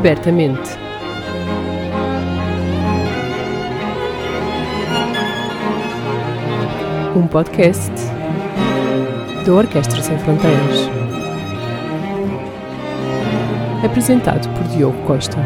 abertamente. Um podcast da Orquestra Sem Fronteiras. Apresentado por Diogo Costa.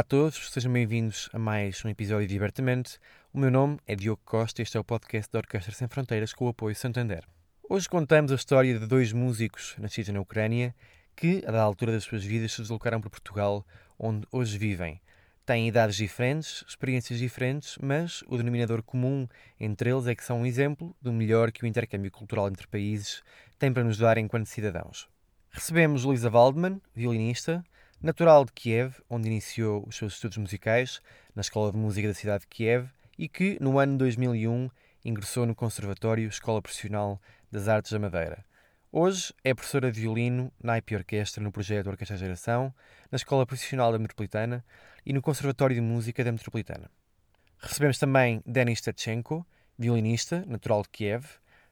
Olá a todos, sejam bem-vindos a mais um episódio de Libertamente. O meu nome é Diogo Costa e este é o podcast da Orquestra Sem Fronteiras com o apoio Santander. Hoje contamos a história de dois músicos nascidos na Ucrânia que, dada altura das suas vidas, se deslocaram para Portugal, onde hoje vivem. Têm idades diferentes, experiências diferentes, mas o denominador comum entre eles é que são um exemplo do melhor que o intercâmbio cultural entre países tem para nos dar enquanto cidadãos. Recebemos Luísa Waldman, violinista, natural de Kiev, onde iniciou os seus estudos musicais na Escola de Música da cidade de Kiev e que, no ano 2001, ingressou no Conservatório Escola Profissional das Artes da Madeira. Hoje é professora de violino na IP Orquestra no projeto Orquestra Geração, na Escola Profissional da Metropolitana e no Conservatório de Música da Metropolitana. Recebemos também Denis Tachenko, violinista, natural de Kiev,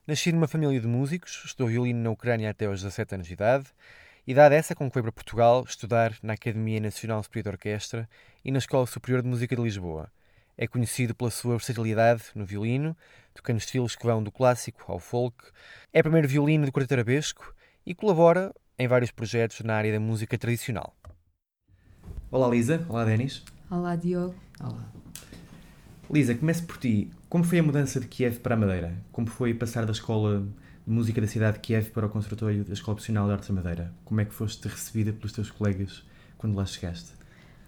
nascido numa família de músicos, estudou violino na Ucrânia até aos 17 anos de idade, idade essa com que foi para Portugal estudar na Academia Nacional Superior de Orquestra e na Escola Superior de Música de Lisboa. É conhecido pela sua versatilidade no violino, tocando estilos que vão do clássico ao folk. É primeiro violino do quarteto arabesco e colabora em vários projetos na área da música tradicional. Olá Lisa, olá Denis. Olá, Diogo. Olá. Lisa, comece por ti. Como foi a mudança de Kiev para a Madeira? Como foi passar da escola de música da cidade de Kiev para o Conservatório da Escola Profissional de Artes da Madeira? Como é que foste recebida pelos teus colegas quando lá chegaste?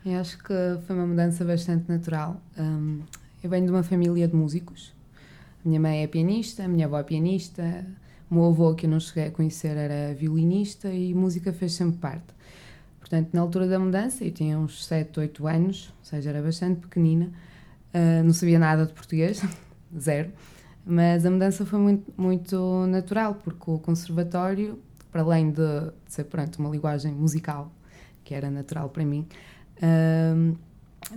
Eu acho que foi uma mudança bastante natural. Hum, eu venho de uma família de músicos. A minha mãe é pianista, a minha avó é pianista, o meu avô, que eu não cheguei a conhecer, era violinista e música fez sempre parte. Portanto, na altura da mudança, eu tinha uns 7, 8 anos, ou seja, era bastante pequenina, uh, não sabia nada de português, zero, mas a mudança foi muito, muito natural, porque o conservatório, para além de, de ser pronto, uma linguagem musical, que era natural para mim, uh,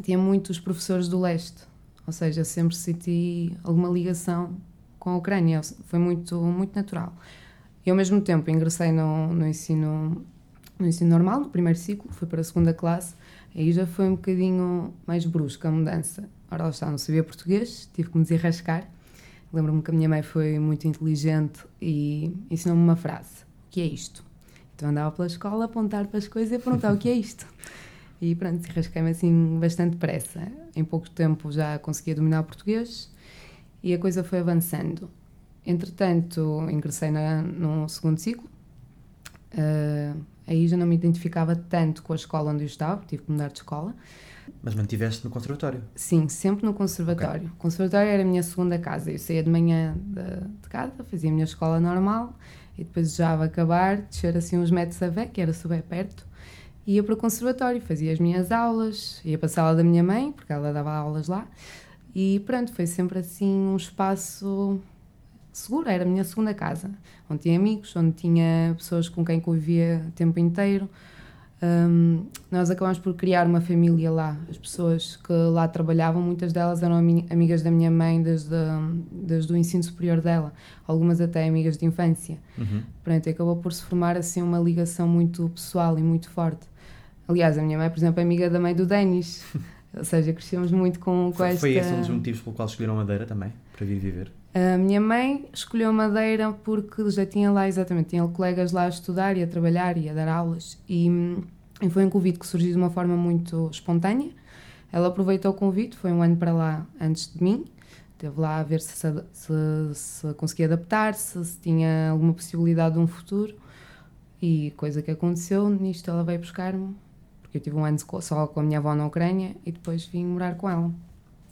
tinha muitos professores do leste, ou seja, sempre senti alguma ligação com a Ucrânia, foi muito, muito natural. E ao mesmo tempo ingressei no, no ensino no ensino normal, no primeiro ciclo, fui para a segunda classe, aí já foi um bocadinho mais brusca a mudança. Ora, lá está, não sabia português, tive que me desenrascar. Lembro-me que a minha mãe foi muito inteligente e ensinou-me uma frase: O que é isto? Então andava pela escola a apontar para as coisas e a perguntar: O que é isto? E pronto, desenrasquei-me assim bastante depressa. Em pouco tempo já conseguia dominar o português e a coisa foi avançando. Entretanto, ingressei na, no segundo ciclo. Uh, aí já não me identificava tanto com a escola onde eu estava, tive que mudar de escola. Mas mantiveste no conservatório? Sim, sempre no conservatório. Okay. O conservatório era a minha segunda casa. Eu saía de manhã de, de casa, fazia a minha escola normal e depois já a acabar, descer assim uns metros a ver, que era super perto, ia para o conservatório, fazia as minhas aulas, ia para a sala da minha mãe, porque ela dava aulas lá, e pronto, foi sempre assim um espaço seguro, era a minha segunda casa, onde tinha amigos, onde tinha pessoas com quem convivia o tempo inteiro. Um, nós acabamos por criar uma família lá. As pessoas que lá trabalhavam, muitas delas eram amigas da minha mãe desde, desde o ensino superior dela, algumas até amigas de infância. Uhum. Pronto, acabou por se formar assim uma ligação muito pessoal e muito forte. Aliás, a minha mãe, por exemplo, é amiga da mãe do Denis, ou seja, crescemos muito com, com foi, esta... Foi esse um dos motivos pelo qual escolheram Madeira também, para vir viver? A minha mãe escolheu Madeira porque já tinha lá, exatamente, tinha colegas lá a estudar e a trabalhar e a dar aulas. E, e foi um convite que surgiu de uma forma muito espontânea. Ela aproveitou o convite, foi um ano para lá antes de mim. Esteve lá a ver se, se, se conseguia adaptar-se, se tinha alguma possibilidade de um futuro. E coisa que aconteceu, nisto ela veio buscar-me, porque eu tive um ano só com a minha avó na Ucrânia e depois vim morar com ela.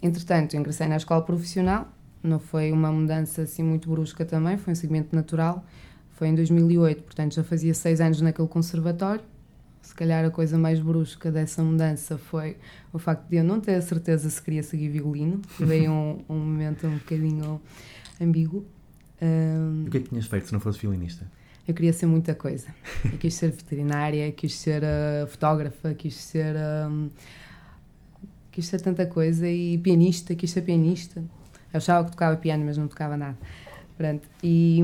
Entretanto, ingressei na escola profissional não foi uma mudança assim muito brusca também, foi um segmento natural. Foi em 2008, portanto já fazia seis anos naquele conservatório. Se calhar a coisa mais brusca dessa mudança foi o facto de eu não ter a certeza se queria seguir violino. Veio um, um momento um bocadinho ambíguo. Um, o que é que tinhas feito se não fosse violinista? eu queria ser muita coisa. Eu quis ser veterinária, quis ser uh, fotógrafa, quis ser. Um, quis ser tanta coisa e pianista, quis ser pianista. Eu achava que tocava piano, mas não tocava nada. Pronto. E,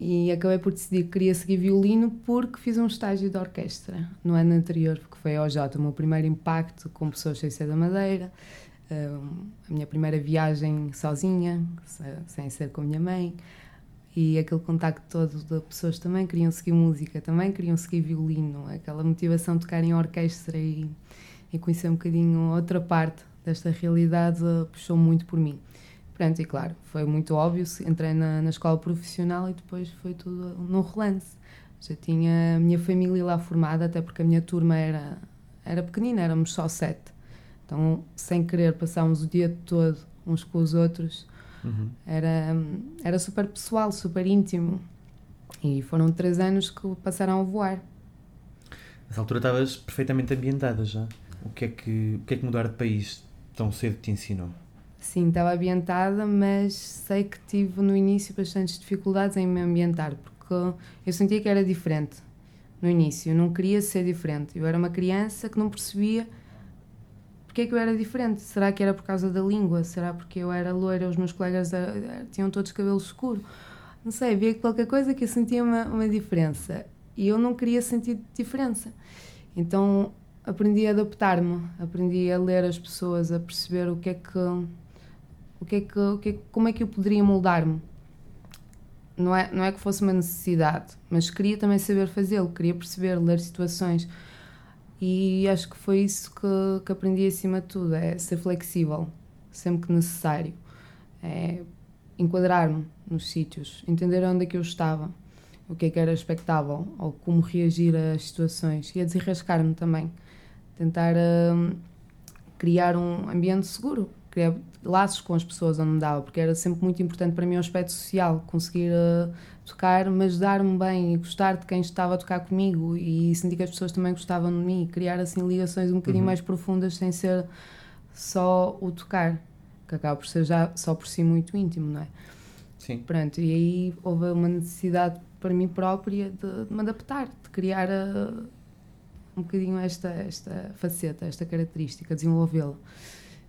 e acabei por decidir que queria seguir violino porque fiz um estágio de orquestra no ano anterior, que foi ao Jota, o meu primeiro impacto com pessoas sem ser da Madeira, a minha primeira viagem sozinha, sem ser com a minha mãe, e aquele contacto todo de pessoas também queriam seguir música, também queriam seguir violino, aquela motivação de tocar em orquestra e, e conhecer um bocadinho outra parte desta realidade puxou muito por mim. Pronto, e claro, foi muito óbvio, entrei na, na escola profissional e depois foi tudo no relance. Já tinha a minha família lá formada, até porque a minha turma era, era pequenina, éramos só sete. Então, sem querer, passámos o dia todo uns com os outros. Uhum. Era, era super pessoal, super íntimo. E foram três anos que passaram a voar. Nessa altura estavas perfeitamente ambientada já. O que, é que, o que é que mudar de país tão cedo te ensinou? Sim, estava ambientada, mas sei que tive no início bastantes dificuldades em me ambientar, porque eu sentia que era diferente no início. Eu não queria ser diferente. Eu era uma criança que não percebia porque é que eu era diferente. Será que era por causa da língua? Será porque eu era loira, os meus colegas era, tinham todos cabelo escuro? Não sei, havia qualquer coisa que eu sentia uma, uma diferença e eu não queria sentir diferença. Então aprendi a adaptar-me, aprendi a ler as pessoas, a perceber o que é que o que é que, o que, é, como é que eu poderia moldar-me. Não é, não é que fosse uma necessidade, mas queria também saber fazê-lo, queria perceber, ler situações. E acho que foi isso que, que aprendi acima de tudo: é ser flexível, sempre que necessário. É enquadrar-me nos sítios, entender onde é que eu estava, o que é que era expectável, ou como reagir às situações. E a desenrascar-me também. Tentar uh, criar um ambiente seguro, criar laços com as pessoas onde dava, porque era sempre muito importante para mim o aspecto social, conseguir uh, tocar, mas dar-me bem e gostar de quem estava a tocar comigo e sentir que as pessoas também gostavam de mim criar assim ligações um bocadinho uhum. mais profundas sem ser só o tocar, que acaba por ser já só por si muito íntimo, não é? Sim. Pronto, e aí houve uma necessidade para mim própria de, de me adaptar, de criar uh, um bocadinho esta, esta faceta, esta característica, desenvolvê-la.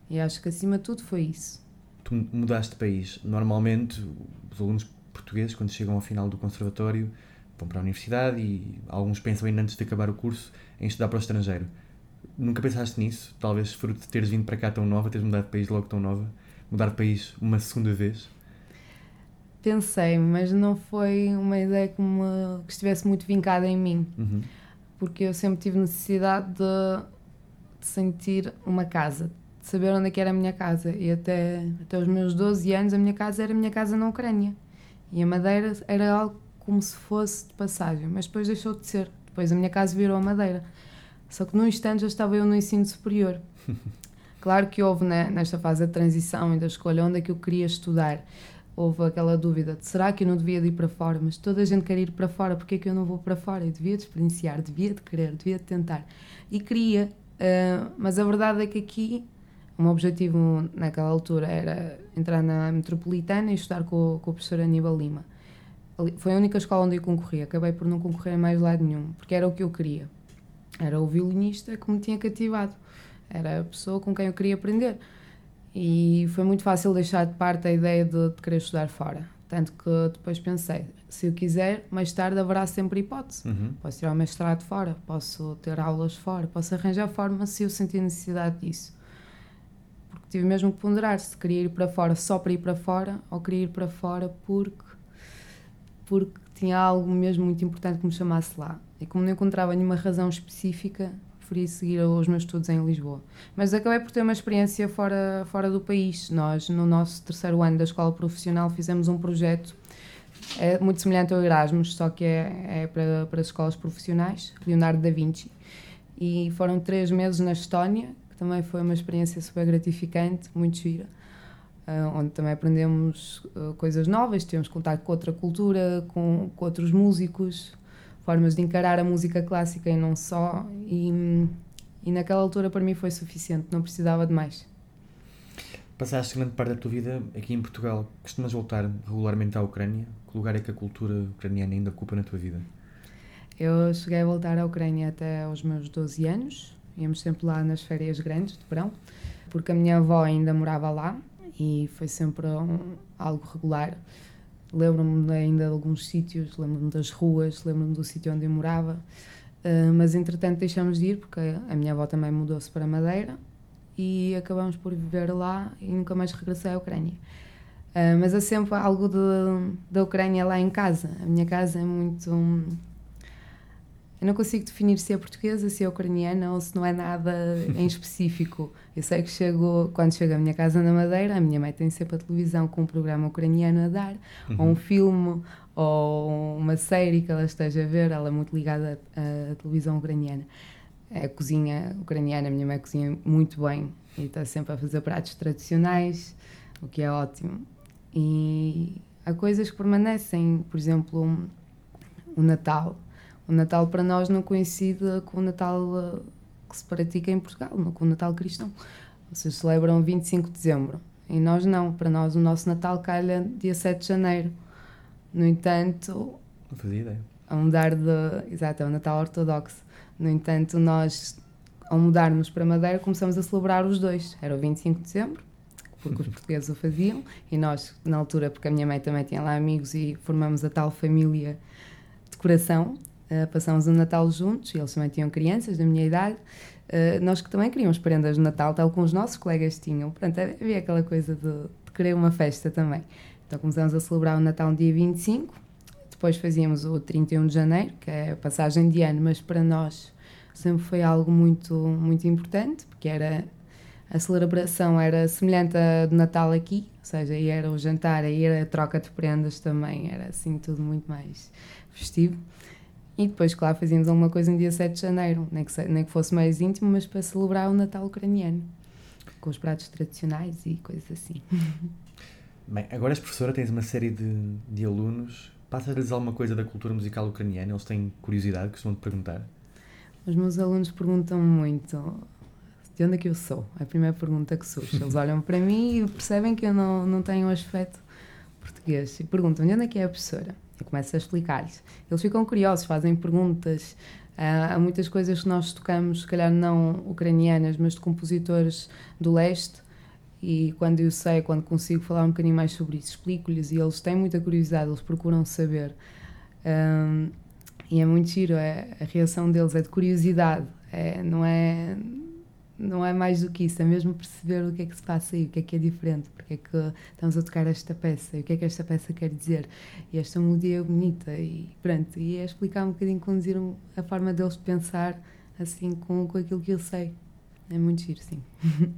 E acho que acima de tudo foi isso. Tu mudaste de país. Normalmente, os alunos portugueses, quando chegam ao final do conservatório, vão para a universidade e alguns pensam ainda antes de acabar o curso em estudar para o estrangeiro. Nunca pensaste nisso? Talvez fruto de teres vindo para cá tão nova, teres mudado de país logo tão nova? Mudar de país uma segunda vez? Pensei, mas não foi uma ideia que, me, que estivesse muito vincada em mim. Uhum. Porque eu sempre tive necessidade de, de sentir uma casa, saber onde é que era a minha casa. E até, até os meus 12 anos, a minha casa era a minha casa na Ucrânia. E a Madeira era algo como se fosse de passagem, mas depois deixou de ser. Depois a minha casa virou a Madeira. Só que num instante já estava eu no ensino superior. Claro que houve né, nesta fase da transição e da escolha onde é que eu queria estudar. Houve aquela dúvida de será que eu não devia de ir para fora? Mas toda a gente quer ir para fora, porque é que eu não vou para fora? Eu devia de experienciar, devia de querer, devia de tentar. E queria, uh, mas a verdade é que aqui o meu objetivo naquela altura era entrar na metropolitana e estudar com, com o professor Aníbal Lima. Foi a única escola onde eu concorri. Acabei por não concorrer em mais lado nenhum, porque era o que eu queria. Era o violinista que me tinha cativado. Era a pessoa com quem eu queria aprender. E foi muito fácil deixar de parte a ideia de, de querer estudar fora. Tanto que depois pensei, se eu quiser, mais tarde haverá sempre hipótese. Uhum. Posso tirar o mestrado fora, posso ter aulas fora, posso arranjar forma se eu sentir necessidade disso tive mesmo que ponderar se queria ir para fora só para ir para fora ou queria ir para fora porque porque tinha algo mesmo muito importante que me chamasse lá. E como não encontrava nenhuma razão específica, preferi seguir os meus estudos em Lisboa. Mas acabei por ter uma experiência fora, fora do país. Nós, no nosso terceiro ano da escola profissional, fizemos um projeto é muito semelhante ao Erasmus, só que é, é para, para as escolas profissionais, Leonardo da Vinci. E foram três meses na Estónia, também foi uma experiência super gratificante, muito gira, uh, onde também aprendemos uh, coisas novas, tivemos contato com outra cultura, com, com, outros músicos, formas de encarar a música clássica e não só, e, e naquela altura para mim foi suficiente, não precisava de mais. Passaste grande parte da tua vida aqui em Portugal. Costumas voltar regularmente à Ucrânia? Que lugar é que a cultura ucraniana ainda ocupa na tua vida? Eu cheguei a voltar à Ucrânia até aos meus 12 anos. Íamos sempre lá nas férias grandes de verão, porque a minha avó ainda morava lá e foi sempre um, algo regular. Lembro-me ainda de alguns sítios, lembro-me das ruas, lembro-me do sítio onde eu morava. Uh, mas entretanto deixamos de ir porque a minha avó também mudou-se para Madeira e acabamos por viver lá e nunca mais regressei à Ucrânia. Uh, mas há sempre algo da Ucrânia lá em casa. A minha casa é muito. Eu não consigo definir se é portuguesa, se é ucraniana ou se não é nada em específico. Eu sei que chego, quando chego à minha casa na Madeira, a minha mãe tem sempre a televisão com um programa ucraniano a dar, uhum. ou um filme, ou uma série que ela esteja a ver. Ela é muito ligada à, à televisão ucraniana a cozinha ucraniana, a minha mãe cozinha muito bem e está sempre a fazer pratos tradicionais, o que é ótimo. E há coisas que permanecem, por exemplo, o Natal. O Natal para nós não coincide com o Natal eh, que se pratica em Portugal, não com o Natal cristão. Vocês celebram 25 de dezembro e nós não. Para nós o nosso Natal calha dia 7 de janeiro. No entanto... Não fazia ideia. A mudar de... Exato, é o Natal ortodoxo. No entanto, nós, ao mudarmos para Madeira, começamos a celebrar os dois. Era o 25 de dezembro, porque os portugueses o faziam, e nós, na altura, porque a minha mãe também tinha lá amigos e formamos a tal família de coração, uh, passamos o Natal juntos, eles também tinham crianças da minha idade. Uh, nós que também queríamos prendas de Natal, tal como os nossos colegas tinham. Portanto, havia aquela coisa de, de querer uma festa também. Então começamos a celebrar o Natal no dia 25 depois fazíamos o 31 de janeiro, que é a passagem de ano, mas para nós sempre foi algo muito, muito importante, porque era a celebração era semelhante à do Natal aqui, ou seja, aí era o jantar, aí era a troca de prendas também, era assim tudo muito mais festivo. E depois, claro, fazíamos alguma coisa no dia 7 de janeiro, nem que, nem que fosse mais íntimo, mas para celebrar o Natal ucraniano, com os pratos tradicionais e coisas assim. Bem, agora és professora, tens uma série de, de alunos Passas-lhes alguma coisa da cultura musical ucraniana? Eles têm curiosidade, costumam te perguntar? Os meus alunos perguntam muito de onde é que eu sou? É a primeira pergunta que surge. Eles olham para mim e percebem que eu não, não tenho um aspecto português e perguntam de onde é que é a professora? Eu começo a explicar-lhes. Eles ficam curiosos, fazem perguntas. há muitas coisas que nós tocamos, se calhar não ucranianas, mas de compositores do leste, e quando eu sei, quando consigo falar um bocadinho mais sobre isso, explico-lhes e eles têm muita curiosidade, eles procuram saber. Um, e é muito giro, é, a reação deles é de curiosidade, é, não, é, não é mais do que isso, é mesmo perceber o que é que se passa aí, o que é que é diferente, porque é que estamos a tocar esta peça, e o que é que esta peça quer dizer, e esta melodia é bonita, e pronto, e é explicar um bocadinho, conduzir a forma deles pensar assim com, com aquilo que eu sei. É muito giro, sim.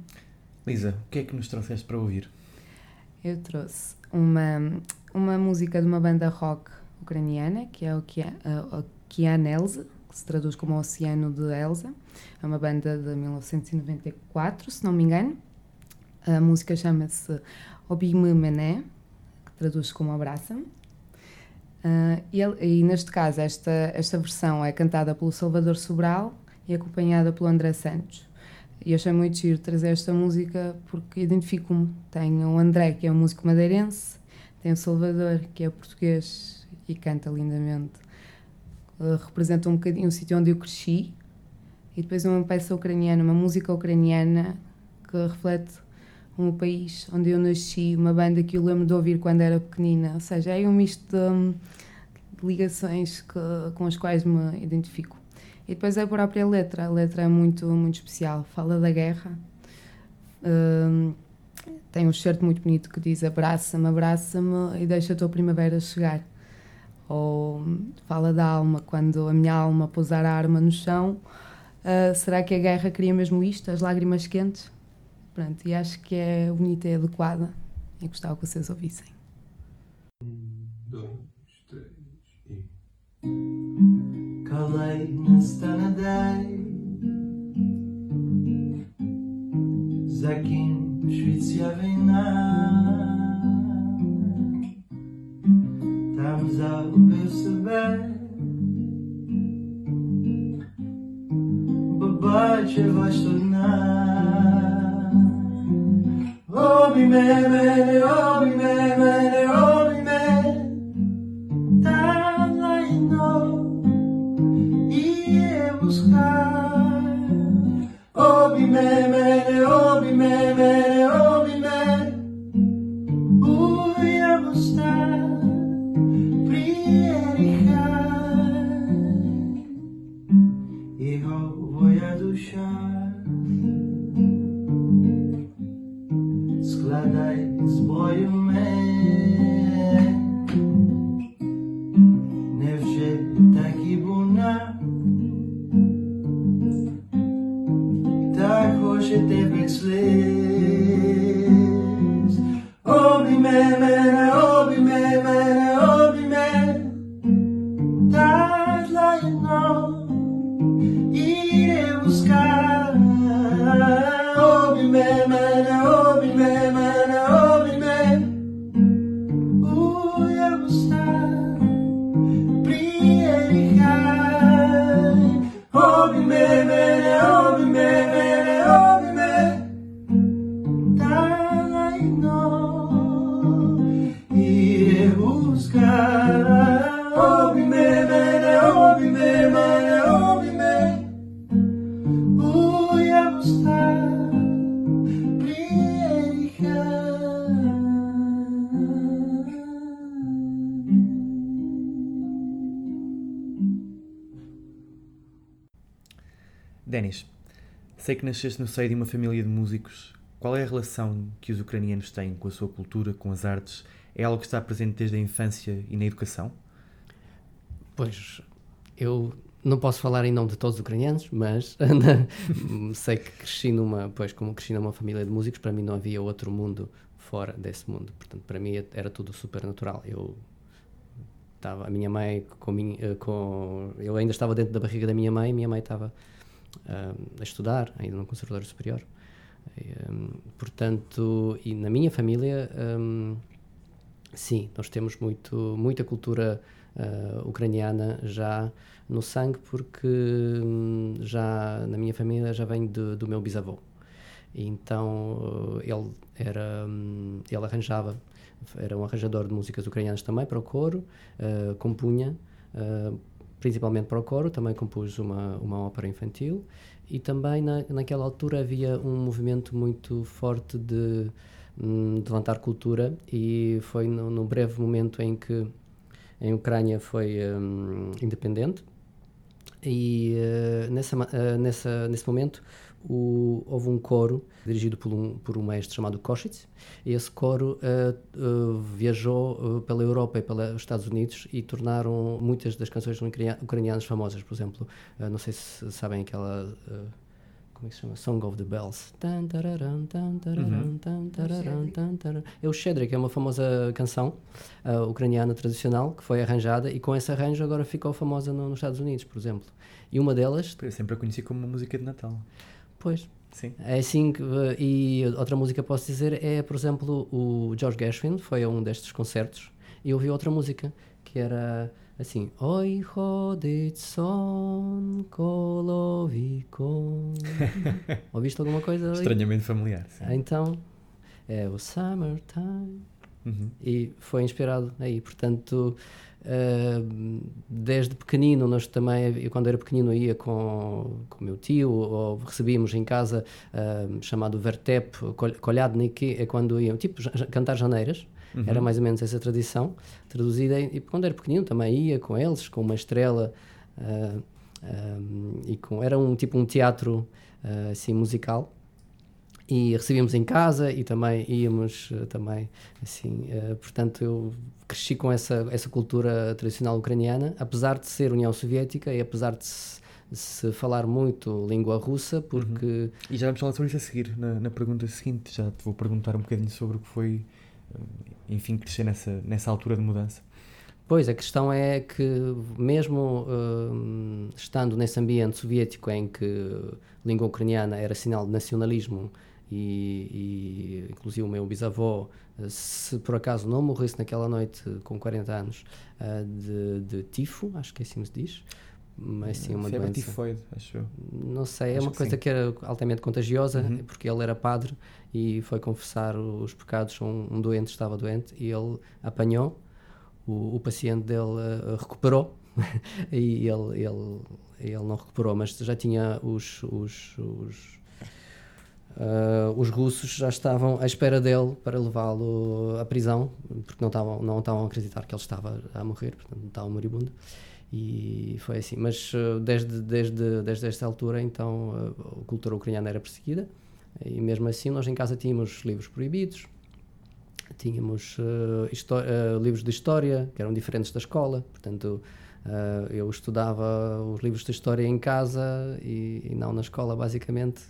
Lisa, o que é que nos trouxeste para ouvir? Eu trouxe uma, uma música de uma banda rock ucraniana, que é o Kian Elza, que se traduz como Oceano de Elsa. É uma banda de 1994, se não me engano. A música chama-se Obime Mené, que traduz como Abraça-me. Uh, e, e, neste caso, esta, esta versão é cantada pelo Salvador Sobral e acompanhada pelo André Santos. E achei muito giro trazer esta música porque identifico-me. Tenho o André, que é um músico madeirense, tenho o Salvador, que é português e canta lindamente. Uh, representa um bocadinho o sítio onde eu cresci. E depois uma peça ucraniana, uma música ucraniana que reflete um país onde eu nasci, uma banda que eu lembro de ouvir quando era pequenina. Ou seja, é um misto de, de ligações que, com as quais me identifico. E depois a própria letra, a letra é muito, muito especial, fala da guerra. Um, tem um certo muito bonito que diz abraça-me, abraça-me e deixa a tua primavera chegar. Ou fala da alma, quando a minha alma pousar a arma no chão, uh, será que a guerra queria mesmo isto, as lágrimas quentes? Pronto, e acho que é bonita e adequada. E gostava que vocês ouvissem. Um, dois, três e... Kolejna na dej Za kim Szwecja wina Tam noche va a sonar. Oh, mi meme, oh, mi meme, oh, mi meme. Tan ahí no, y he buscar. Oh, mi meme, oh, mi meme. Cichą Jezusie Składaj zbroju mej sei que nasceste no seio de uma família de músicos. Qual é a relação que os ucranianos têm com a sua cultura, com as artes? É algo que está presente desde a infância e na educação? Pois, eu não posso falar em nome de todos os ucranianos, mas sei que cresci numa, pois como cresci numa família de músicos, para mim não havia outro mundo fora desse mundo. Portanto, para mim era tudo super natural. Eu estava, a minha mãe com, eh, com eu ainda estava dentro da barriga da minha mãe, minha mãe estava a estudar, ainda no conservatório superior. Portanto, e na minha família, sim, nós temos muito, muita cultura ah, ucraniana já no sangue, porque já na minha família já vem de- do meu bisavô. Então eh, ele era ele arranjava era um arranjador de músicas ucranianas também para o coro eh, compunha eh, principalmente para o coro também compus uma uma ópera infantil e também na, naquela altura havia um movimento muito forte de, hum, de levantar cultura e foi no, breve momento em que em Ucrânia foi hum, independente. E eh, nessa, eh, nessa, nesse momento o- houve um coro dirigido por um, por um mestre chamado Koshitz. E esse coro eh, eh, viajou eh, pela Europa e pelos Estados Unidos e tornaram muitas das canções ucrania- ucranianas famosas. Por exemplo, não sei se sabem aquela. como é que se chama? Song of the Bells. Tararam. É o Shedra, que é uma famosa canção uh, ucraniana tradicional que foi arranjada e com esse arranjo agora ficou famosa no- nos Estados Unidos, por exemplo. E uma delas, Eu sempre a conheci como uma música de Natal. Pois, Sim. é assim que, uh, e outra música posso dizer é, por exemplo, o George Gershwin foi a um destes concertos e ouvi outra música que era assim Oi hodit son kolovikon Ouviste alguma coisa ali? Estranhamente familiar. Sim. Então, é o Summertime Uhum. e foi inspirado aí. Portanto, desde pequenino, nós também, eu quando era pequenino, ia com, o meu tio, ou recebíamos em casa ah, chamado Vertep, col- Kolhadnik, é quando iam, tipo, cantar janeiras. Era mais ou menos essa tradição, traduzida. E quando era pequenino também ia com eles, com uma estrela. ah, e com, era um tipo um teatro ah, assim musical e recebíamos em casa e também íamos eh, também assim eh, portanto eu cresci com essa essa cultura tradicional ucraniana apesar de ser União Soviética e apesar de se, se falar muito língua russa porque E já vamos falar sobre isso a seguir, na, na pergunta seguinte. Já te vou perguntar um bocadinho sobre o que foi, eh, enfim, crescer nessa, nessa altura de mudança. Pois, a questão é que, mesmo hum, estando nesse ambiente soviético em que a língua ucraniana era sinal de nacionalismo e, e inclusive o meu bisavô, eh, se por acaso não morresse naquela noite com 40 anos eh, de, de tifo, acho que assim se diz, mas sim uma Febre doença. tifoide, acho eu. Não sei, é Acho uma que coisa sim. que era altamente contagiosa, Uhum. porque ele era padre e foi confessar os pecados a um, um doente, estava doente, e ele apanhou, o, o paciente dele eh, recuperou, e ele, ele, ele não recuperou, mas já tinha os, os, os, ah, os russos já estavam à espera dele para levá-lo à prisão, porque não estavam, não estavam a acreditar que ele estava a morrer, portanto estava moribundo. E foi assim. Mas eh, desde, desde, desde esta altura, então, eh, a cultura ucraniana era perseguida. E mesmo assim, nós em casa tínhamos livros proibidos, tínhamos livros de história que eram diferentes da escola. Portanto, eh, eu estudava os livros de história em casa e, e não na escola, basicamente,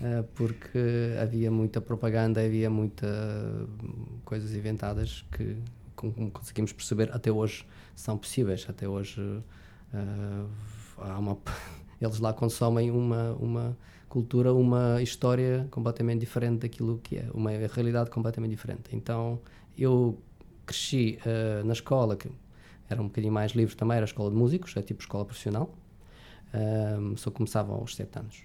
eh, porque havia muita propaganda, havia muita coisas inventadas que, como conseguimos perceber, até hoje são possíveis. Até hoje eh, há uma, eles lá consomem uma, uma cultura, uma história completamente diferente daquilo que é, uma realidade completamente diferente. Então eu cresci na escola, que era um bocadinho mais livre também, era a escola de músicos, é tipo escola profissional, Ahm, só começava aos 7 anos.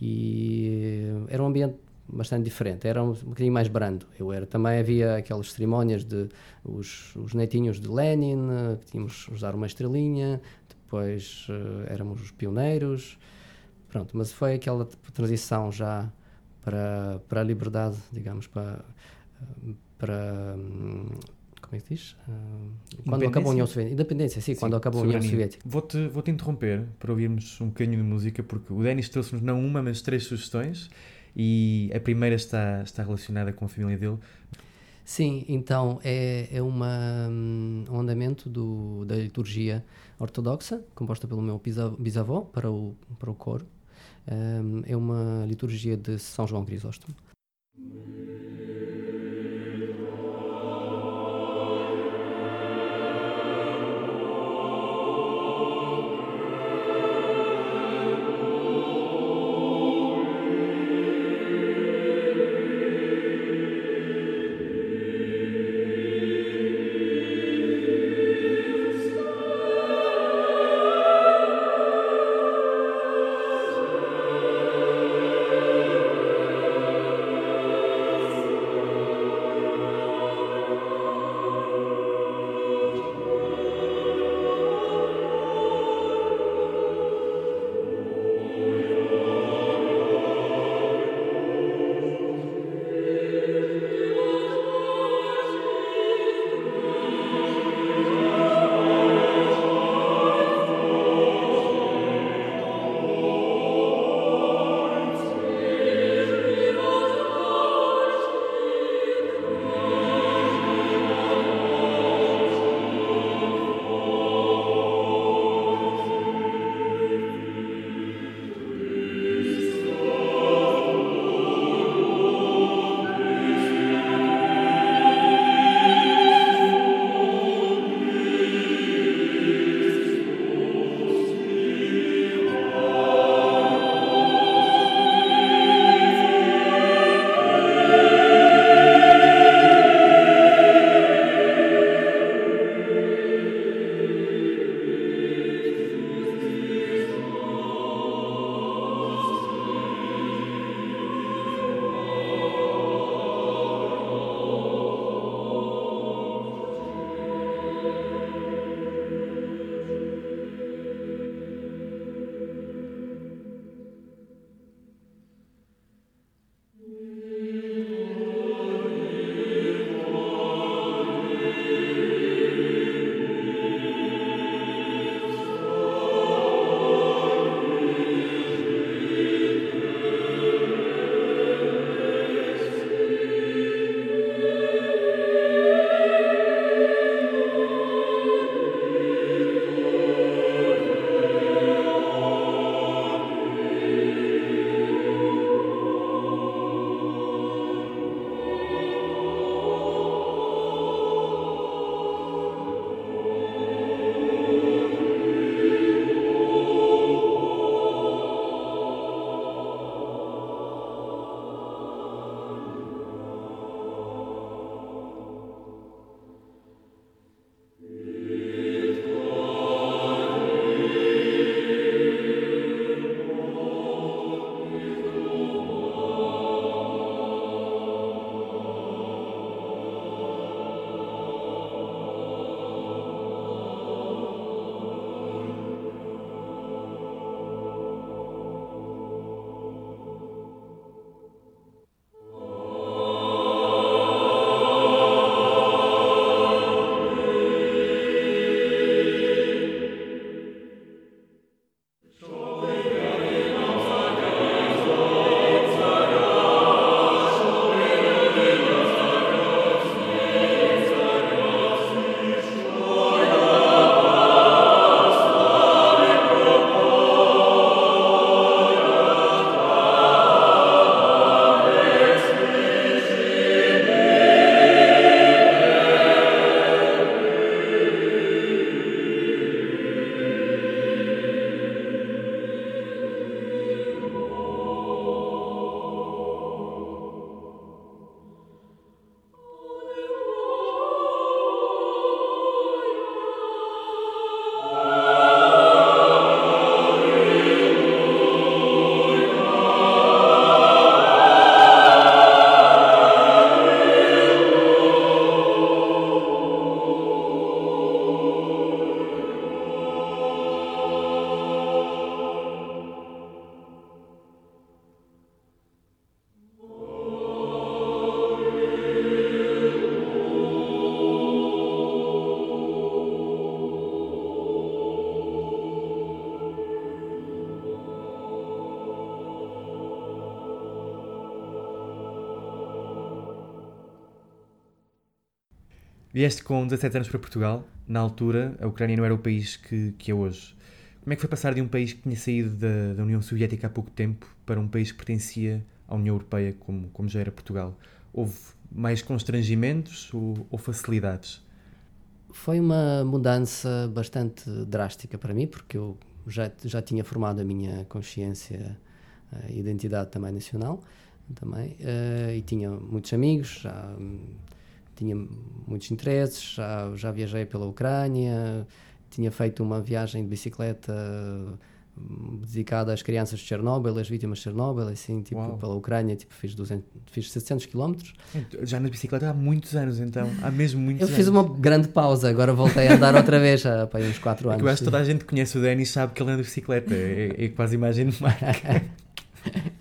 E era um ambiente bastante diferente, era um bocadinho mais brando. Eu era, também havia aquelas cerimónias de os, os netinhos de Lenin, eh, que tínhamos usar uma estrelinha, depois eh, éramos os pioneiros, pronto, mas foi aquela tipo, transição já para, para a liberdade, digamos, para, eh, para hum, como é que diz? Ah, quando acabou a União Soviética. Independência, sim, quando acabou a União. Soviética. Vou-te vou -te interromper para ouvirmos um bocadinho de música, porque o Denis trouxe-nos não uma, mas três sugestões. E a primeira está, está relacionada com a família dele. Sim, então é, é uma, hum, um andamento do, da liturgia ortodoxa, composta pelo meu bisa- bisavô para o, para o coro. Hum, é uma liturgia de São João Crisóstomo. Vieste com 17 anos para Portugal. Na altura, a Ucrânia não era o país que, que é hoje. Como é que foi passar de um país que tinha saído da, da União Soviética há pouco tempo para um país que pertencia à União Europeia, como, como já era Portugal? Houve mais constrangimentos ou, ou facilidades? Foi uma mudança bastante drástica para mim, porque eu já, já tinha formado a minha consciência e identidade também nacional, também, uh, e tinha muitos amigos, já hum, tinha muitos interesses, já, já viajei pela Ucrânia, tinha feito uma viagem de bicicleta hum, dedicada às crianças de Chernobyl, às vítimas de Chernobyl, assim, tipo, Uau. pela Ucrânia, tipo, fiz, 200, fiz 700 quilómetros. Já na bicicleta há muitos anos, então. Há mesmo muitos Eu anos. fiz uma grande pausa, agora voltei a andar outra vez, há pá, uns 4 É anos. eu acho que toda a gente que conhece o Denis sabe que ele anda de bicicleta. É, é quase imagem de marca.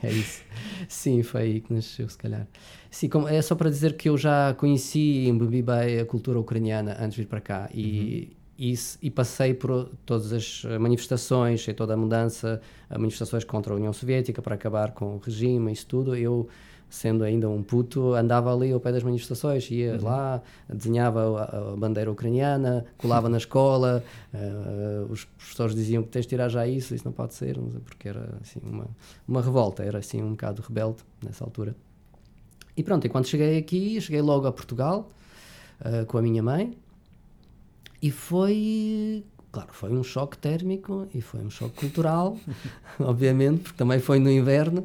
É isso. Sim, foi aí que nasceu, se calhar. Sim, como, é só para dizer que eu já conheci e embebi bem a cultura ucraniana antes de vir para cá e, e, s- e passei por todas as eh, manifestações e toda a mudança, manifestações contra a União Soviética para acabar com o regime, isso tudo. Eu, sendo ainda um puto, andava ali ao pé das manifestações, ia lá, desenhava a, a bandeira ucraniana, colava na escola, eh, os professores diziam que tens de tirar já isso, isso não pode ser, sei, porque era assim uma, uma revolta, era assim um bocado rebelde nessa altura. E pronto, e quando cheguei aqui, cheguei logo a Portugal eh, com a minha mãe e foi, claro, foi um choque térmico e foi um choque cultural, obviamente, porque também foi no inverno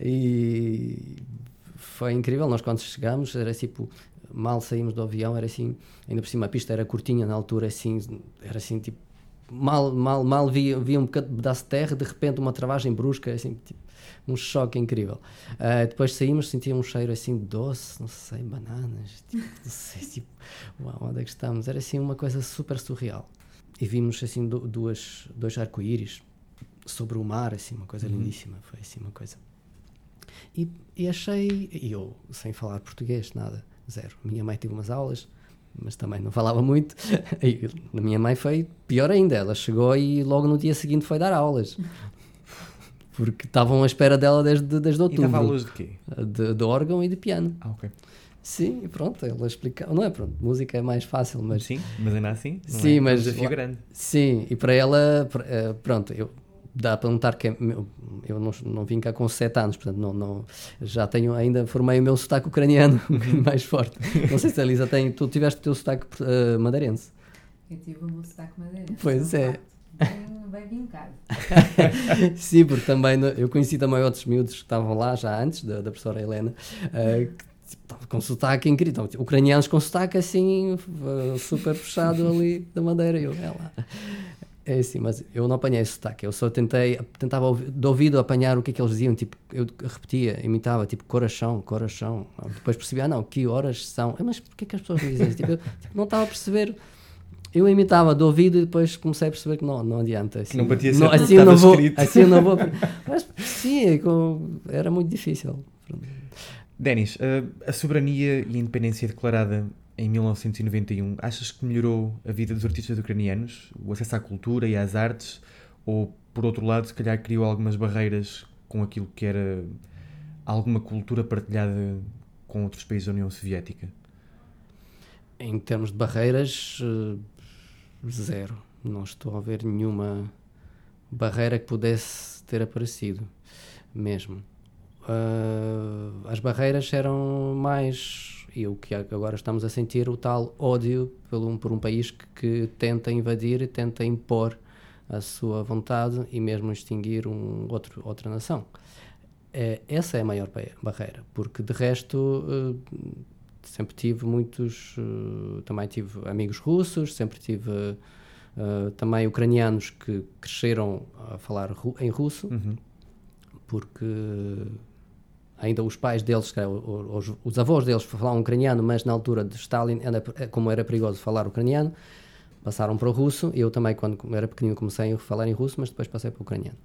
e foi incrível. Nós quando chegamos era tipo, mal saímos do avião, era assim, ainda por cima a pista era curtinha na altura, assim, era assim tipo, mal, mal, mal via, via um bocado- pedaço de terra, de repente uma travagem brusca, assim, tipo, um choque incrível. Ah, depois saímos, sentia um cheiro assim doce, não sei, bananas, tipo, não sei, tipo, uau, onde é que estamos? Era assim uma coisa super surreal. E vimos assim du- duas, dois arco-íris sobre o mar, assim, uma coisa lindíssima, foi assim uma coisa. E, e achei, e eu sem falar português, nada, zero. Minha mãe teve umas aulas, mas também não falava muito. E a minha mãe foi pior ainda, ela chegou e logo no dia seguinte foi dar aulas. Porque estavam à espera dela desde, desde E outubro. dava aulas de quê? De, de órgão e de piano. Ah, ok. Sim, e pronto, ela explicava. Não é pronto, música é mais fácil, mas. Sim, mas ainda assim. Sim, é? mas- um desafio grande. Sim, e para ela, eh, pronto, eu, dá para notar que é meu- eu não, não vim cá com 7 anos, portanto, não, não, já tenho, ainda formei o meu sotaque ucraniano um bocadinho mais forte. Não sei se a Elisa tem, tu tiveste o teu sotaque eh, madeirense. Eu tive o meu sotaque madeira. Pois é. Bem, bem vincado. Sim, porque também eu conheci também outros miúdos que estavam lá já antes, da, da professora Helena, eh, que tipo, estavam com sotaque incrível, Então, tipo, ucranianos com sotaque assim, eh, super puxado ali da madeira. Eu, é lá. É assim, mas eu não apanhei esse sotaque, eu só tentei, tentava de ouvido apanhar o que é que eles diziam, tipo, eu repetia, imitava, tipo, coração, coração. Depois percebi, ah não, que horas são? Ah, Mas porquê que as pessoas me dizem isso? Tipo, eu tipo, não estava a perceber. Eu imitava de ouvido e depois comecei a perceber que não, não adianta. Assim, não batia não, certo, assim eu não vou, escrito. assim eu não vou. Mas sim, é era muito difícil. Denis, a, a soberania e a independência declarada em 1991, achas que melhorou a vida dos artistas ucranianos, o acesso à cultura e às artes, ou por outro lado, se calhar criou algumas barreiras com aquilo que era alguma cultura partilhada com outros países da União Soviética? Em termos de barreiras, eh, zero. Não estou a ver nenhuma barreira que pudesse ter aparecido, mesmo. Ah, as barreiras eram mais, e o que agora estamos a sentir, o tal ódio por um, por um país que, que tenta invadir e tenta impor a sua vontade e mesmo extinguir um outro, outra nação. Eh, essa é a maior ba- barreira, porque de resto eh, sempre tive muitos, eh, também tive amigos russos, sempre tive eh, também ucranianos que cresceram a falar ru- em russo, Uhum. porque ainda os pais deles, os, os avós deles falavam ucraniano, mas na altura de Stalin, era- como era perigoso falar ucraniano, passaram para o russo. Eu também, quando era pequenino, comecei a falar em russo, mas depois passei para o ucraniano,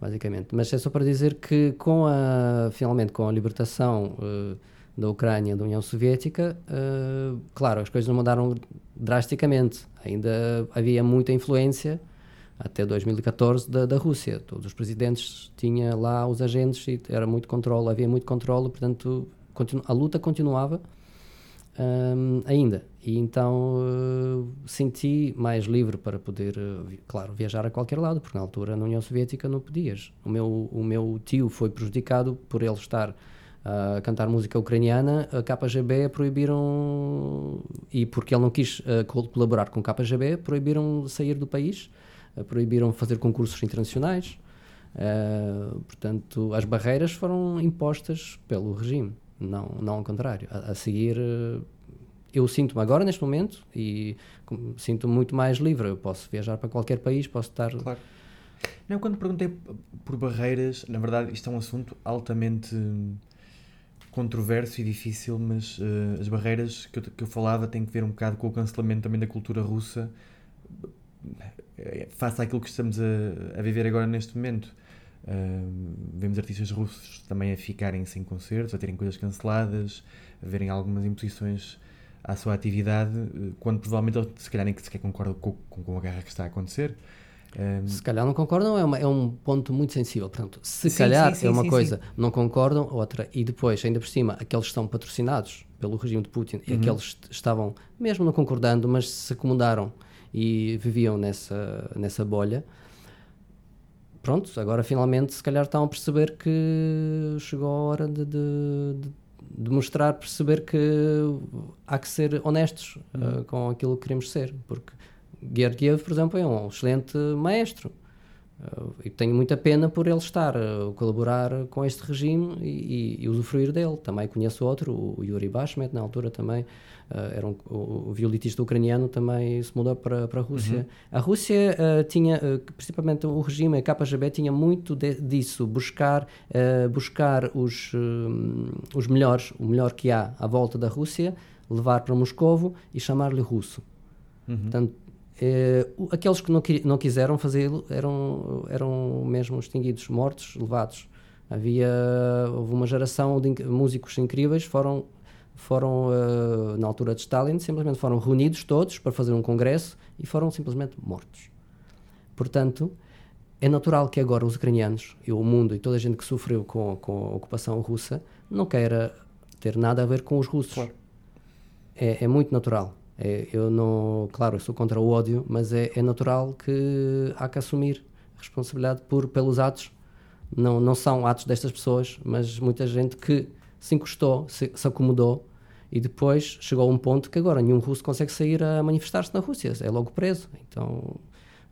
basicamente. Mas é só para dizer que, com a, finalmente, com a libertação eh, da Ucrânia da União Soviética, eh, claro, as coisas não mudaram drasticamente. Ainda havia muita influência até 2014 da, da Rússia. Todos os presidentes tinham lá os agentes e era muito controle, havia muito controle, portanto a luta continuava. hum, ainda. E então uh, senti mais livre para poder, uh, vi- claro, viajar a qualquer lado, porque na altura na União Soviética não podias. O meu, o meu tio foi prejudicado por ele estar a cantar música ucraniana, a KGB proibiram, e porque ele não quis col- colaborar com KGB, proibiram sair do país, proibiram fazer concursos internacionais. Uh, portanto, as barreiras foram impostas pelo regime, não, não ao contrário. A, a seguir, uh, eu sinto-me agora, neste momento, e sinto-me muito mais livre. Eu posso viajar para qualquer país, posso estar. Claro. Não, quando perguntei por barreiras, na verdade isto é um assunto altamente controverso e difícil, mas eh, as barreiras que eu, que eu falava têm que ver um bocado com o cancelamento também da cultura russa eh, face àquilo que estamos a, a viver agora neste momento. Hum, vemos artistas russos também a ficarem sem concertos, a terem coisas canceladas, a verem algumas imposições à sua atividade, eh, quando provavelmente eles se calhar nem que sequer concordam com, com, a guerra que está a acontecer. Hum, Se calhar não concordam, é, uma- é um ponto muito sensível. Portanto, se Sim, calhar sim, sim, é uma coisa, não concordam, outra. E depois, ainda por cima, aqueles que estão patrocinados pelo regime de Putin e aqueles que estavam, mesmo não concordando, mas se acomodaram e viviam nessa, nessa bolha. Pronto, agora finalmente se calhar estão a perceber que chegou a hora de, de, de- de mostrar, perceber que há que ser honestos uh, com aquilo que queremos ser, porque Georgiev, por exemplo, é um excelente maestro. Uh, e tenho muita pena por ele estar a colaborar com este regime e, e- e usufruir dele. Também conheço outro, o Yuri Bashmet, na altura também, era um, o, o violitista ucraniano, também se mudou para, para a Rússia. A Rússia uh, tinha, uh, principalmente o regime, a KGB, tinha muito de- disso, buscar, uh, buscar os, os melhores, o melhor que há à volta da Rússia, levar para Moscovo e chamar-lhe russo. Portanto, eh, o- aqueles que não, não quiseram fazê-lo eram, eram mesmo extinguidos, mortos, levados. Havia houve uma geração de músicos incríveis, foram, foram eh, na altura de Stalin, simplesmente foram reunidos todos para fazer um congresso e foram simplesmente mortos. Portanto, é natural que agora os ucranianos e o mundo e toda a gente que sofreu com, com a ocupação russa não queira ter nada a ver com os russos. Claro. É, é muito natural. É, eu não, claro, eu sou contra o ódio, mas é, é natural que há que assumir a responsabilidade por, pelos atos. Não, não são atos destas pessoas, mas muita gente que se encostou, se, se acomodou e depois chegou a um ponto que agora nenhum russo consegue sair a manifestar-se na Rússia, é logo preso. Então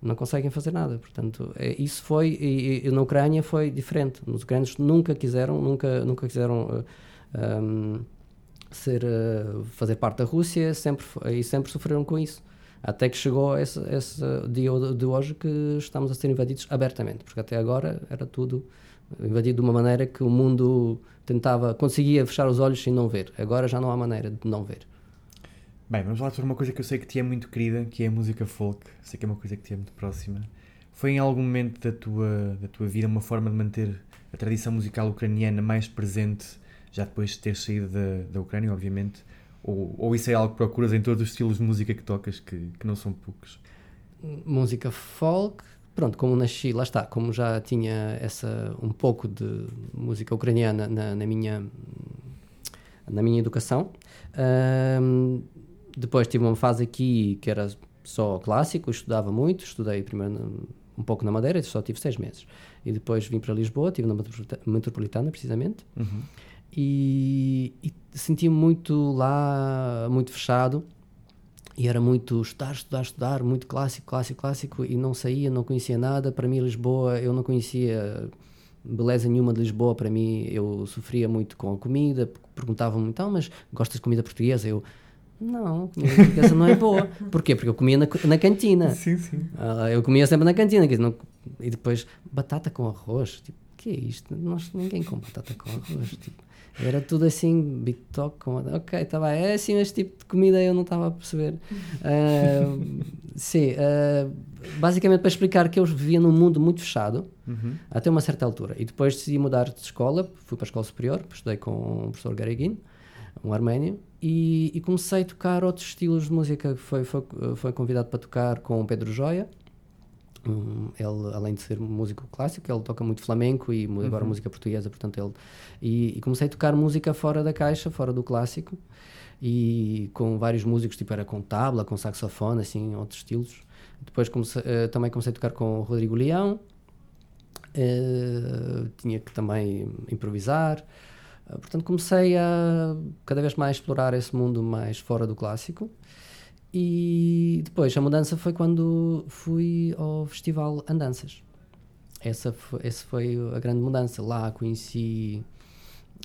não conseguem fazer nada. Portanto, é, isso foi, e, e na Ucrânia foi diferente. Os ucranianos nunca quiseram, nunca, nunca quiseram. eh, um, ser uh, fazer parte da Rússia sempre e sempre sofreram com isso até que chegou esse, esse dia de hoje que estamos a ser invadidos abertamente porque até agora era tudo invadido de uma maneira que o mundo tentava conseguia fechar os olhos e não ver agora já não há maneira de não ver Bem, vamos falar sobre uma coisa que eu sei que te é muito querida, que é a música folk. Sei que é uma coisa que te é muito próxima. Foi em algum momento da tua, da tua vida uma forma de manter a tradição musical ucraniana mais presente, já depois de ter saído da, da Ucrânia, obviamente? Ou, ou isso é algo que procuras em todos os estilos de música que tocas, que, que não são poucos? música folk pronto como nasci lá está como já tinha essa um pouco de música ucraniana na, na minha na minha educação Ahm, depois tive uma fase aqui que era só clássico estudava muito estudei primeiro um pouco na Madeira só tive seis meses. E depois vim para Lisboa estive na Metropolita- metropolitana precisamente. E, e sentia-me muito lá muito fechado e era muito estudar, estudar, estudar, muito clássico, clássico, clássico, e não saía, não conhecia nada. Para mim, Lisboa, eu não conhecia beleza nenhuma de Lisboa. Para mim, eu sofria muito com a comida. Perguntavam-me, então, mas gostas de comida portuguesa? Eu, não, portuguesa não é boa. Porquê? Porque eu comia na, na cantina. Sim, sim. Ah, eu comia sempre na cantina. não- e depois, batata com arroz. Tipo, que é isto? Nós, ninguém come batata com arroz. Tipo, era tudo assim, bitoque. Ok, está bem. É assim, este tipo de comida eu não estava a perceber. Ah, sim, ah, basicamente para explicar que eu vivia num mundo muito fechado, até uma certa altura. E depois decidi mudar de escola, fui para a escola superior, estudei com o professor Garegin, um arménio, e, e comecei a tocar outros estilos de música. Foi, foi, foi convidado para tocar com o Pedro Joia. Ele, além de ser músico clássico, ele toca muito flamenco e agora música portuguesa, portanto ele... E, e comecei a tocar música fora da caixa, fora do clássico. e com vários músicos, tipo era com tabla, com saxofone, assim, outros estilos. Depois comecei, uh, também comecei a tocar com o Rodrigo Leão, uh, tinha que também improvisar. Uh, portanto, comecei a cada vez mais explorar esse mundo mais fora do clássico. E depois a mudança foi quando fui ao Festival Andanças. Essa foi, essa foi a grande mudança. Lá conheci,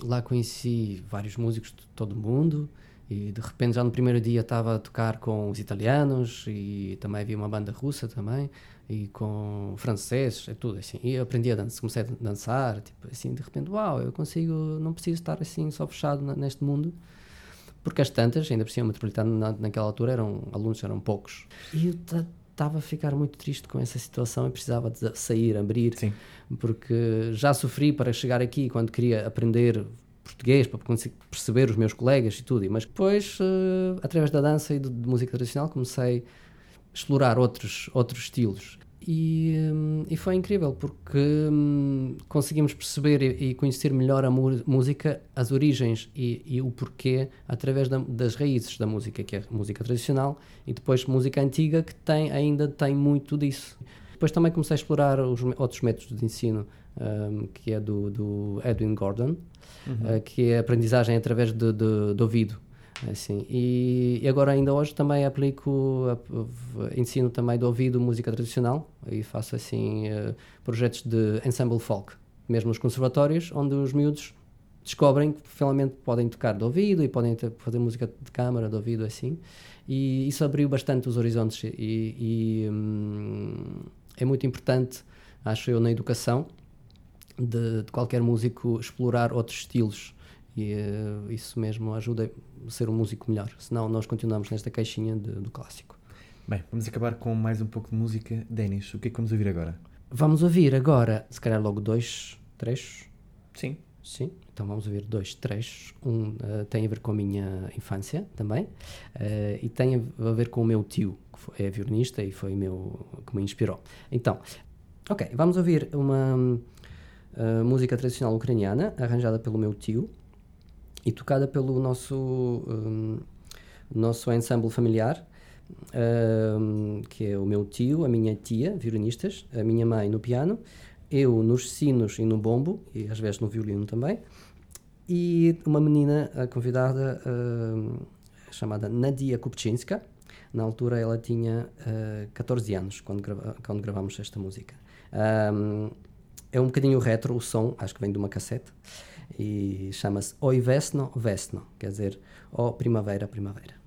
lá conheci vários músicos de todo o mundo e de repente já no primeiro dia estava a tocar com os italianos e também havia uma banda russa também e com franceses, é tudo assim. E eu aprendi a dançar, comecei a dançar, tipo assim, de repente, uau, eu consigo, não preciso estar assim só fechado neste mundo porque as tantas, ainda por cima, metropolitano na, naquela altura eram alunos eram poucos. E eu estava a ficar muito triste com essa situação e precisava de sair, abrir, Sim. porque já sofri para chegar aqui quando queria aprender português para conseguir perceber os meus colegas e tudo. Mas depois, uh, através da dança e de, de, música tradicional, comecei a explorar outros outros estilos. E, hum, e, foi incrível porque hum, conseguimos perceber e, e, conhecer melhor a música, as origens e, e o porquê através da, das raízes da música, que é a música tradicional, e depois música antiga, que tem, ainda tem muito disso. Depois também comecei a explorar os outros métodos de ensino, um, que é do, do Edwin Gordon, uhum. uh, que é aprendizagem através de, de, de ouvido. Assim, e, e, agora ainda hoje também aplico, ensino também de ouvido música tradicional e faço assim uh, projetos de ensemble folk, mesmo nos conservatórios, onde os miúdos descobrem que finalmente podem tocar de ouvido e podem ter, fazer música de câmara, de ouvido assim, e isso abriu bastante os horizontes e, e hum, é muito importante, acho eu, na educação de, de qualquer músico explorar outros estilos e uh, isso mesmo ajuda a ser um músico melhor. Senão nós continuamos nesta caixinha de, do clássico. Bem, vamos acabar com mais um pouco de música. Denis, o que é que vamos ouvir agora? Vamos ouvir agora, se calhar logo dois trechos. Sim. Sim, então vamos ouvir dois trechos. Um uh, tem a ver com a minha infância também, uh, e tem a ver com o meu tio, que foi, é violinista e foi meu que me inspirou. Então, ok, vamos ouvir uma uh, música tradicional ucraniana arranjada pelo meu tio, e tocada pelo nosso, um, nosso ensemble familiar, um, que é o meu tio, a minha tia, violinistas, a minha mãe no piano, eu nos sinos e no bombo, e às vezes no violino também, e uma menina convidada um, chamada Nadia Kupczynska. Na altura ela tinha uh, 14 anos quando, grava quando gravamos esta música. Um, é um bocadinho retro o som, acho que vem de uma cassete e chama-se Oi Vesno Vesno, quer dizer, ó Primavera, Primavera.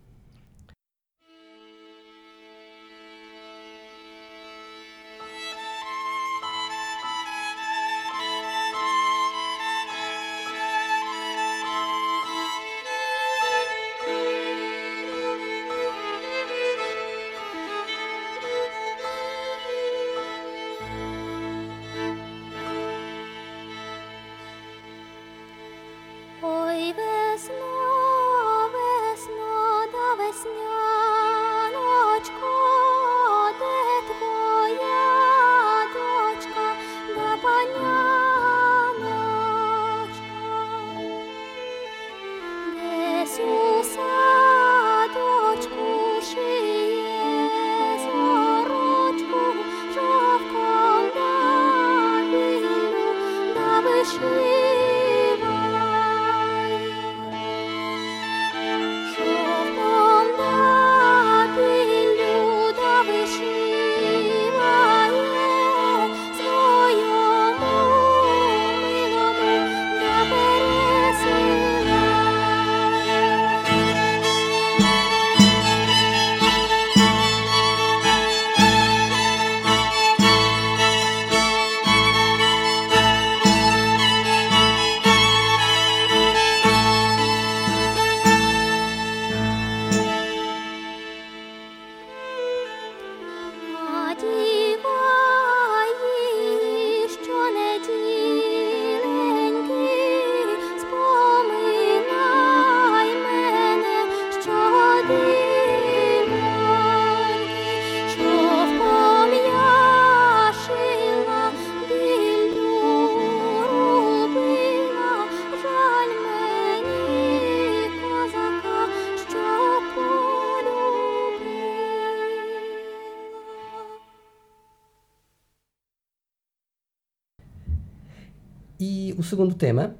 Segundo tema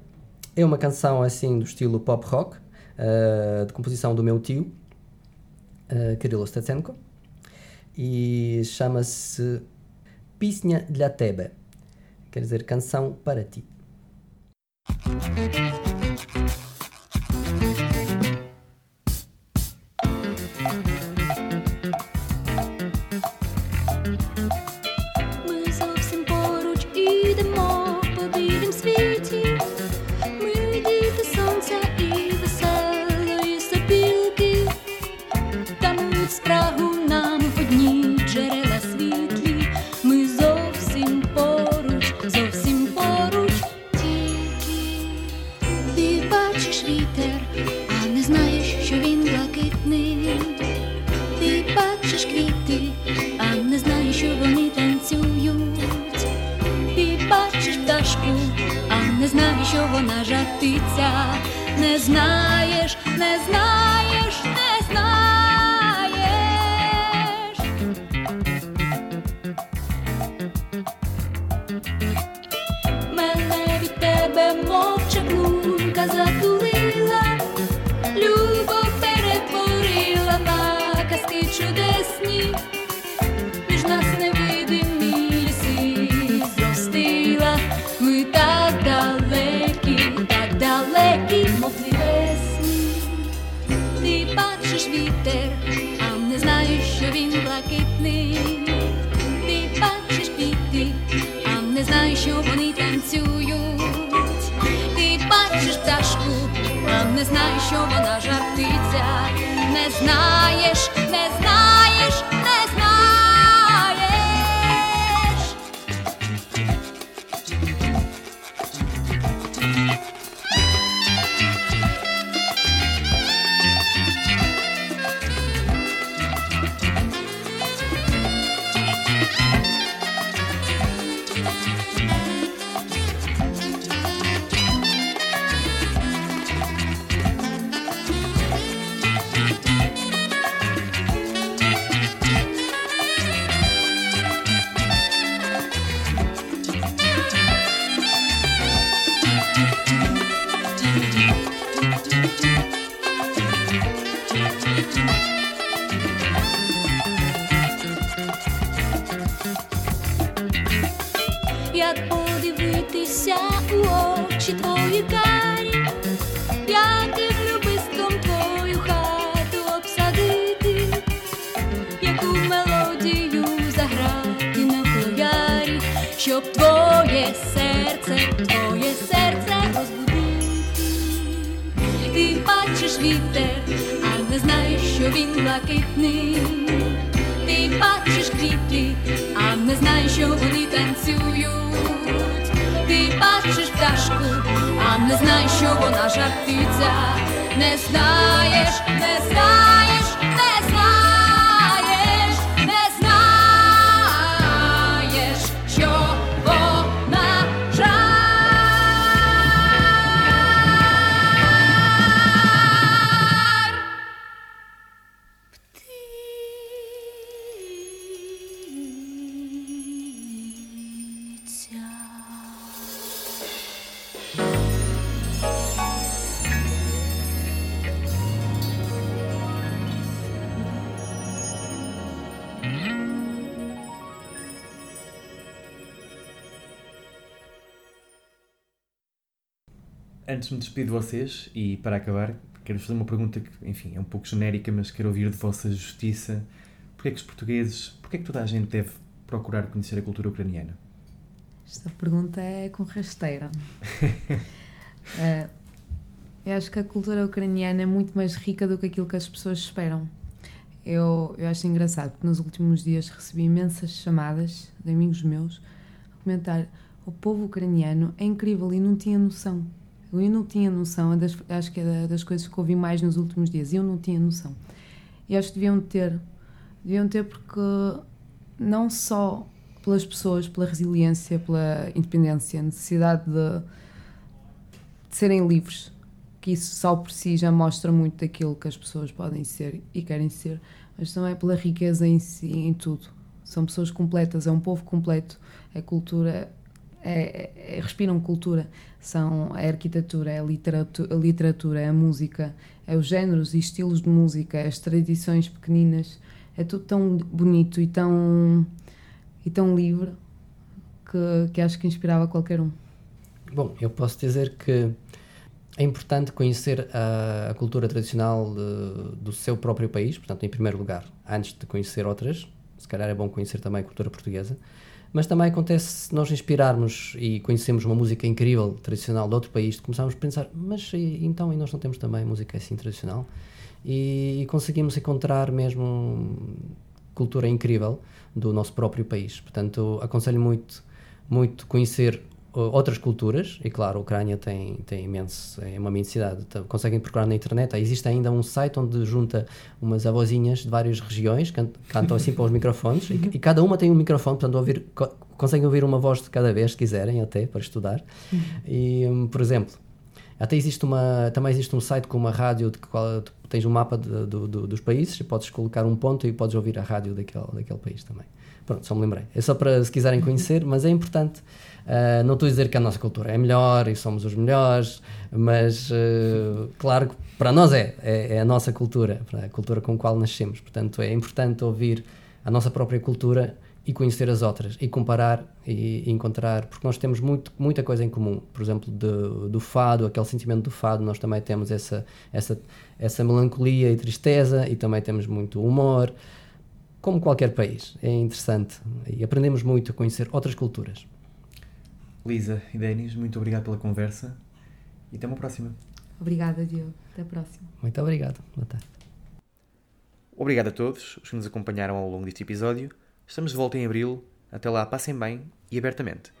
é uma canção assim do estilo pop rock, uh, de composição do meu tio, uh, Kirilo Stetsenko, e chama-se Pisnia dla Tebe, quer dizer canção para ti. Клунка затулила. Любов перетворила на казки чудесні, між нас невидимі ліси зростила. Ми так далекі, так далекі, мов весні. Ти бачиш вітер, а не знаєш, що він блакитний. Ти бачиш квіти, а не знаєш, що вони танцюють. Не знаєш, що вона жартиця, Не знаєш, не знаєш. Як подивитися у очі твої карі, як і любиском твою хату обсадити, яку мелодію заграти на флоярі, щоб твоє серце, твоє серце розбудити. Ти бачиш вітер, а не знаєш, що він блакитний. Ти бачиш квіти, а не знаєш, що вони танцюють. Ти бачиш пташку, а не знаєш, що вона жартиця, Не знаєш, не знаєш, Antes de me despedir de vocês e para acabar, quero fazer uma pergunta que, enfim, é um pouco genérica, mas quero ouvir de vossa justiça. Porquê é que os portugueses, porquê é que toda a gente deve procurar conhecer a cultura ucraniana? Esta pergunta é com rasteira. Eh, eu acho que a cultura ucraniana é muito mais rica do que aquilo que as pessoas esperam. Eu, eu acho engraçado porque nos últimos dias recebi imensas chamadas de amigos meus a comentar o povo ucraniano é incrível e não tinha noção. Eu não tinha noção, é das, acho que é da- das coisas que ouvi mais nos últimos dias, eu não tinha noção. E acho que deviam ter, deviam ter porque não só pelas pessoas, pela resiliência, pela independência, necessidade de, de serem livres, que isso só por si já mostra muito daquilo que as pessoas podem ser e querem ser, mas também pela riqueza em si, em tudo. São pessoas completas, é um povo completo, a cultura é, é- respiram cultura. São a arquitetura, é a literatura, a literatura, é a música, é os géneros e estilos de música, as tradições pequeninas. É tudo tão bonito e tão, e tão livre que, que acho que inspirava qualquer um. Bom, eu posso dizer que é importante conhecer a, a cultura tradicional de- do seu próprio país, portanto, em primeiro lugar, antes de conhecer outras. Se calhar é bom conhecer também a cultura portuguesa. Mas também acontece se nós inspirarmos e conhecemos uma música incrível, tradicional de outro país, começarmos a pensar, mas então, e nós não temos também música assim tradicional? E, e conseguimos encontrar mesmo cultura incrível do nosso próprio país. Portanto, aconselho muito, muito conhecer outras culturas, e claro, a Ucrânia tem, tem imenso, é uma imensidade, Então, conseguem procurar na internet, Ah, existe ainda um site onde junta umas avozinhas de várias regiões, can- cantam assim para os microfones, e, e cada uma tem um microfone, portanto ouvir, co- conseguem ouvir uma voz de cada vez, se quiserem, até, para estudar. E, hum, por exemplo, até existe uma, também existe um site com uma rádio de qual tens um mapa de- do- do- dos países podes colocar um ponto e podes ouvir a rádio daquele, daquele país também. Pronto, só me lembrei. É só para se quiserem conhecer, mas é importante. Ah, não estou a dizer que a nossa cultura é melhor e somos os melhores, mas ah, claro que para nós é, é, é a nossa cultura, a cultura com a qual nascemos. Portanto, é importante ouvir a nossa própria cultura e conhecer as outras e comparar e, e encontrar, porque nós temos muito, muita coisa em comum. Por exemplo, do, do fado, aquele sentimento do fado, nós também temos essa, essa, essa melancolia e tristeza e também temos muito humor, como qualquer país. É interessante e aprendemos muito a conhecer outras culturas. Lisa e Denis, muito obrigado pela conversa e até uma próxima. Obrigada, Diogo. Até a próxima. Muito obrigado. Boa tarde. Obrigado a todos os que nos acompanharam ao longo deste episódio. Estamos de volta em abril. Até lá, passem bem e abertamente.